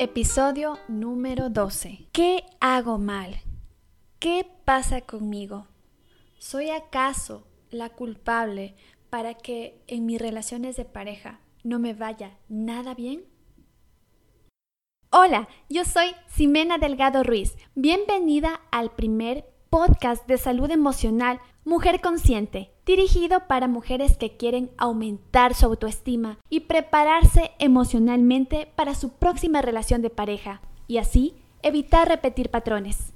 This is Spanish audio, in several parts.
Episodio número 12. ¿Qué hago mal? ¿Qué pasa conmigo? ¿Soy acaso la culpable para que en mis relaciones de pareja no me vaya nada bien? Hola, yo soy Ximena Delgado Ruiz. Bienvenida al primer podcast de salud emocional Mujer Consciente, dirigido para mujeres que quieren aumentar su autoestima y prepararse emocionalmente para su próxima relación de pareja y así evitar repetir patrones.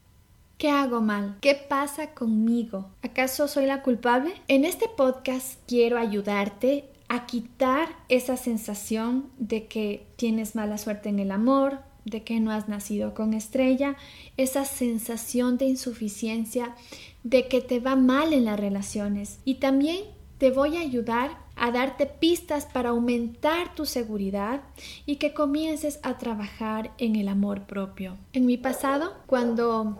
¿Qué hago mal? ¿Qué pasa conmigo? ¿Acaso soy la culpable? En este podcast quiero ayudarte a quitar esa sensación de que tienes mala suerte en el amor, de que no has nacido con estrella, esa sensación de insuficiencia, de que te va mal en las relaciones. Y también te voy a ayudar a darte pistas para aumentar tu seguridad y que comiences a trabajar en el amor propio. En mi pasado, cuando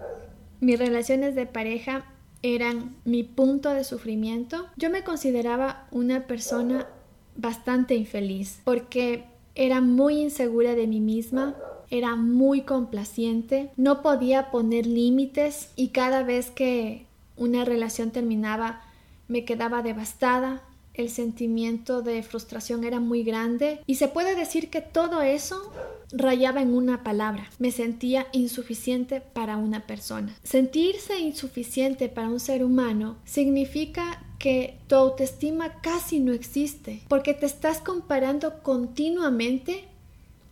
mis relaciones de pareja eran mi punto de sufrimiento, yo me consideraba una persona bastante infeliz porque era muy insegura de mí misma, era muy complaciente, no podía poner límites y cada vez que una relación terminaba me quedaba devastada, el sentimiento de frustración era muy grande y se puede decir que todo eso rayaba en una palabra. Me sentía insuficiente para una persona. Sentirse insuficiente para un ser humano significa que tu autoestima casi no existe porque te estás comparando continuamente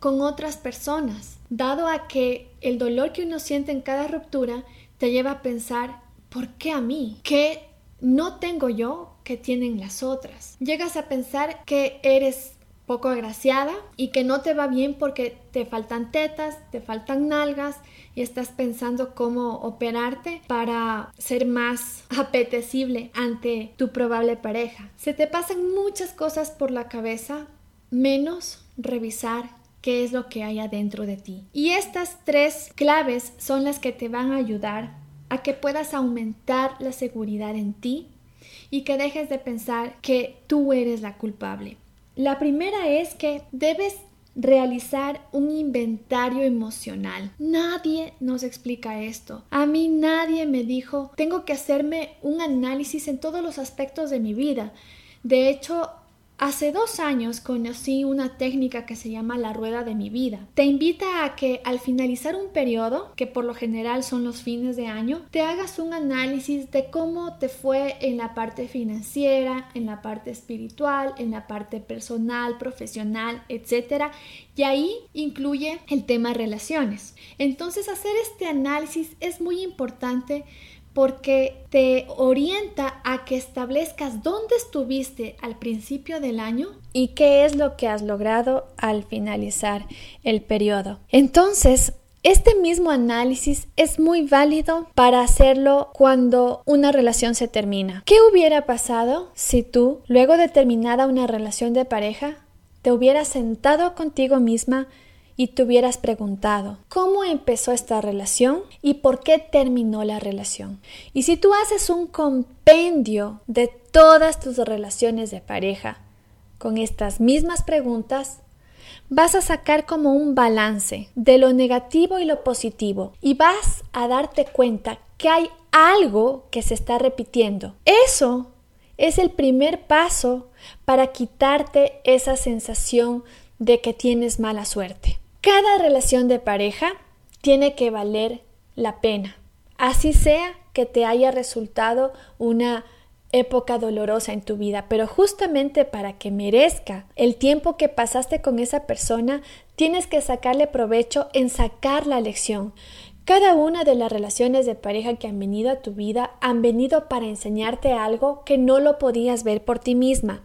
con otras personas, dado a que el dolor que uno siente en cada ruptura te lleva a pensar, ¿por qué a mí? ¿Qué no tengo yo que tienen las otras? Llegas a pensar que eres poco agraciada y que no te va bien porque te faltan tetas, te faltan nalgas y estás pensando cómo operarte para ser más apetecible ante tu probable pareja. Se te pasan muchas cosas por la cabeza menos revisar qué es lo que hay adentro de ti. Y estas tres claves son las que te van a ayudar a que puedas aumentar la seguridad en ti y que dejes de pensar que tú eres la culpable. La primera es que debes realizar un inventario emocional. Nadie nos explica esto. A mí nadie me dijo, tengo que hacerme un análisis en todos los aspectos de mi vida. De hecho, Hace dos años conocí una técnica que se llama la rueda de mi vida. Te invita a que al finalizar un periodo, que por lo general son los fines de año, te hagas un análisis de cómo te fue en la parte financiera, en la parte espiritual, en la parte personal, profesional, etc. Y ahí incluye el tema relaciones. Entonces hacer este análisis es muy importante porque te orienta a que establezcas dónde estuviste al principio del año y qué es lo que has logrado al finalizar el periodo. Entonces, este mismo análisis es muy válido para hacerlo cuando una relación se termina. ¿Qué hubiera pasado si tú, luego de terminada una relación de pareja, te hubieras sentado contigo misma y te hubieras preguntado cómo empezó esta relación y por qué terminó la relación. Y si tú haces un compendio de todas tus relaciones de pareja con estas mismas preguntas, vas a sacar como un balance de lo negativo y lo positivo y vas a darte cuenta que hay algo que se está repitiendo. Eso es el primer paso para quitarte esa sensación de que tienes mala suerte. Cada relación de pareja tiene que valer la pena, así sea que te haya resultado una época dolorosa en tu vida, pero justamente para que merezca el tiempo que pasaste con esa persona, tienes que sacarle provecho en sacar la lección. Cada una de las relaciones de pareja que han venido a tu vida han venido para enseñarte algo que no lo podías ver por ti misma.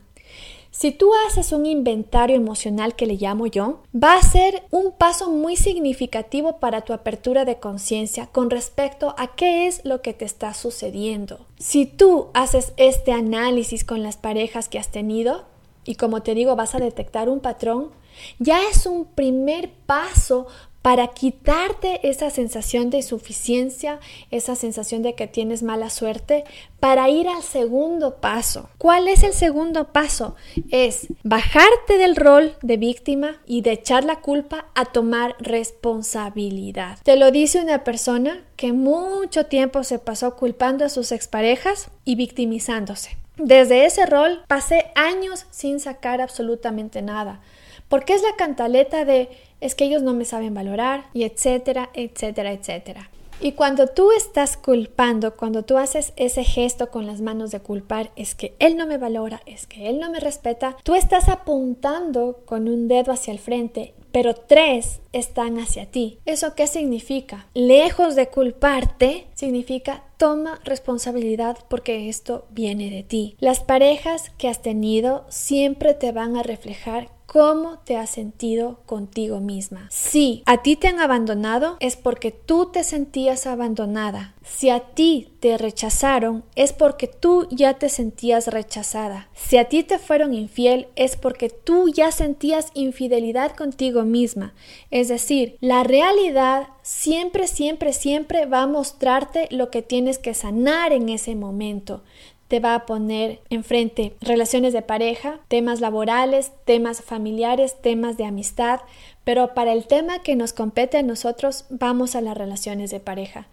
Si tú haces un inventario emocional que le llamo yo, va a ser un paso muy significativo para tu apertura de conciencia con respecto a qué es lo que te está sucediendo. Si tú haces este análisis con las parejas que has tenido, y como te digo vas a detectar un patrón, ya es un primer paso para quitarte esa sensación de insuficiencia, esa sensación de que tienes mala suerte, para ir al segundo paso. ¿Cuál es el segundo paso? Es bajarte del rol de víctima y de echar la culpa a tomar responsabilidad. Te lo dice una persona que mucho tiempo se pasó culpando a sus exparejas y victimizándose. Desde ese rol pasé años sin sacar absolutamente nada, porque es la cantaleta de es que ellos no me saben valorar y etcétera, etcétera, etcétera. Y cuando tú estás culpando, cuando tú haces ese gesto con las manos de culpar, es que él no me valora, es que él no me respeta, tú estás apuntando con un dedo hacia el frente pero tres están hacia ti. ¿Eso qué significa? Lejos de culparte, significa toma responsabilidad porque esto viene de ti. Las parejas que has tenido siempre te van a reflejar cómo te has sentido contigo misma. Si a ti te han abandonado es porque tú te sentías abandonada. Si a ti te rechazaron es porque tú ya te sentías rechazada. Si a ti te fueron infiel es porque tú ya sentías infidelidad contigo misma. Es decir, la realidad siempre, siempre, siempre va a mostrarte lo que tienes que sanar en ese momento te va a poner enfrente relaciones de pareja, temas laborales, temas familiares, temas de amistad, pero para el tema que nos compete a nosotros vamos a las relaciones de pareja.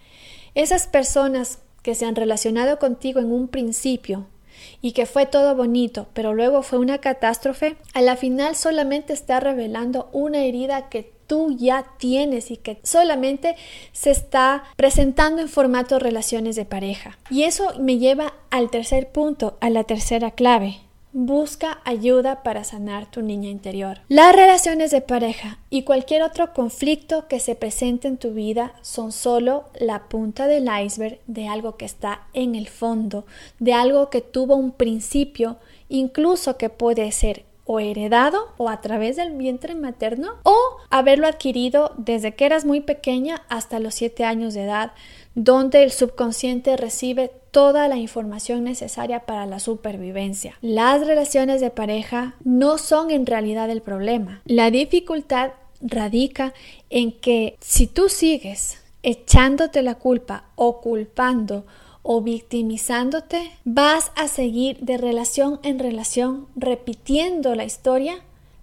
Esas personas que se han relacionado contigo en un principio y que fue todo bonito, pero luego fue una catástrofe, a la final solamente está revelando una herida que tú ya tienes y que solamente se está presentando en formato relaciones de pareja. Y eso me lleva al tercer punto, a la tercera clave. Busca ayuda para sanar tu niña interior. Las relaciones de pareja y cualquier otro conflicto que se presente en tu vida son solo la punta del iceberg de algo que está en el fondo, de algo que tuvo un principio, incluso que puede ser o heredado o a través del vientre materno o haberlo adquirido desde que eras muy pequeña hasta los 7 años de edad, donde el subconsciente recibe toda la información necesaria para la supervivencia. Las relaciones de pareja no son en realidad el problema. La dificultad radica en que si tú sigues echándote la culpa o culpando o victimizándote, vas a seguir de relación en relación repitiendo la historia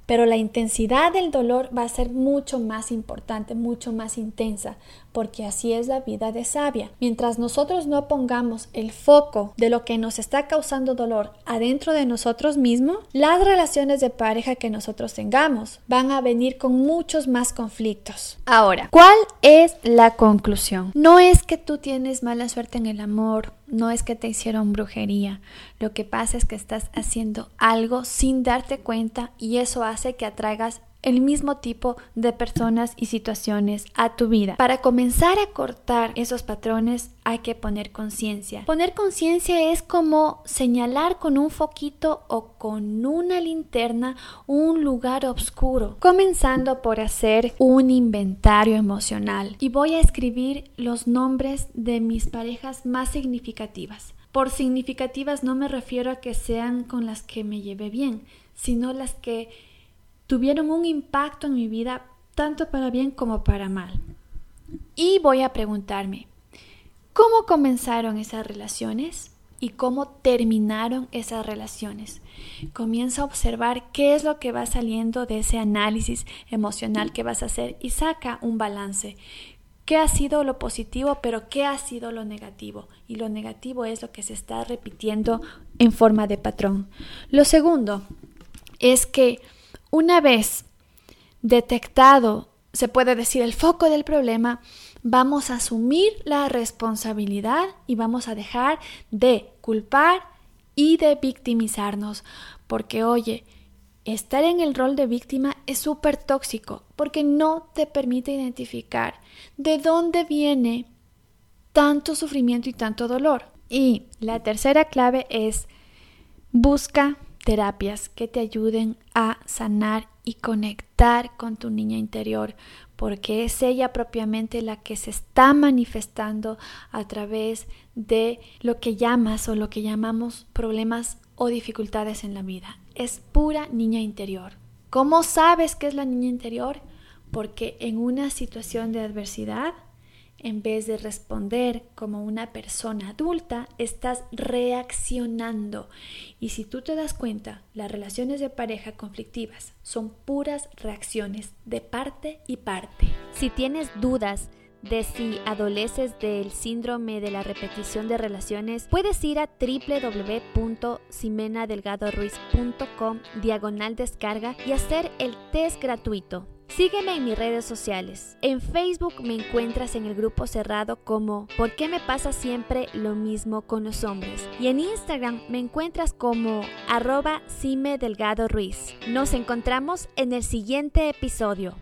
pero la intensidad del dolor va a ser mucho más importante, mucho más intensa, porque así es la vida de sabia. Mientras nosotros no pongamos el foco de lo que nos está causando dolor adentro de nosotros mismos, las relaciones de pareja que nosotros tengamos van a venir con muchos más conflictos. Ahora, ¿cuál es la conclusión? No es que tú tienes mala suerte en el amor, no es que te hicieron brujería, lo que pasa es que estás haciendo algo sin darte cuenta y eso hace que atraigas el mismo tipo de personas y situaciones a tu vida. Para comenzar a cortar esos patrones hay que poner conciencia. Poner conciencia es como señalar con un foquito o con una linterna un lugar oscuro, comenzando por hacer un inventario emocional. Y voy a escribir los nombres de mis parejas más significativas. Por significativas no me refiero a que sean con las que me llevé bien, sino las que tuvieron un impacto en mi vida tanto para bien como para mal. Y voy a preguntarme, ¿cómo comenzaron esas relaciones? y cómo terminaron esas relaciones. Comienza a observar qué es lo que va saliendo de ese análisis emocional que vas a hacer y saca un balance. ¿Qué ha sido lo positivo, pero qué ha sido lo negativo? Y lo negativo es lo que se está repitiendo en forma de patrón. Lo segundo es que una vez detectado, se puede decir, el foco del problema, vamos a asumir la responsabilidad y vamos a dejar de culpar y de victimizarnos. Porque, oye, estar en el rol de víctima es súper tóxico porque no te permite identificar de dónde viene tanto sufrimiento y tanto dolor. Y la tercera clave es busca terapias que te ayuden a sanar y conectar con tu niña interior, porque es ella propiamente la que se está manifestando a través de lo que llamas o lo que llamamos problemas o dificultades en la vida. Es pura niña interior. ¿Cómo sabes que es la niña interior? porque en una situación de adversidad, en vez de responder como una persona adulta, estás reaccionando. Y si tú te das cuenta, las relaciones de pareja conflictivas son puras reacciones de parte y parte. Si tienes dudas, de si adoleces del síndrome de la repetición de relaciones, puedes ir a www.simenadelgadoruiz.com diagonal descarga y hacer el test gratuito. Sígueme en mis redes sociales. En Facebook me encuentras en el grupo cerrado como ¿Por qué me pasa siempre lo mismo con los hombres? Y en Instagram me encuentras como arroba Cime Delgado Ruiz. Nos encontramos en el siguiente episodio.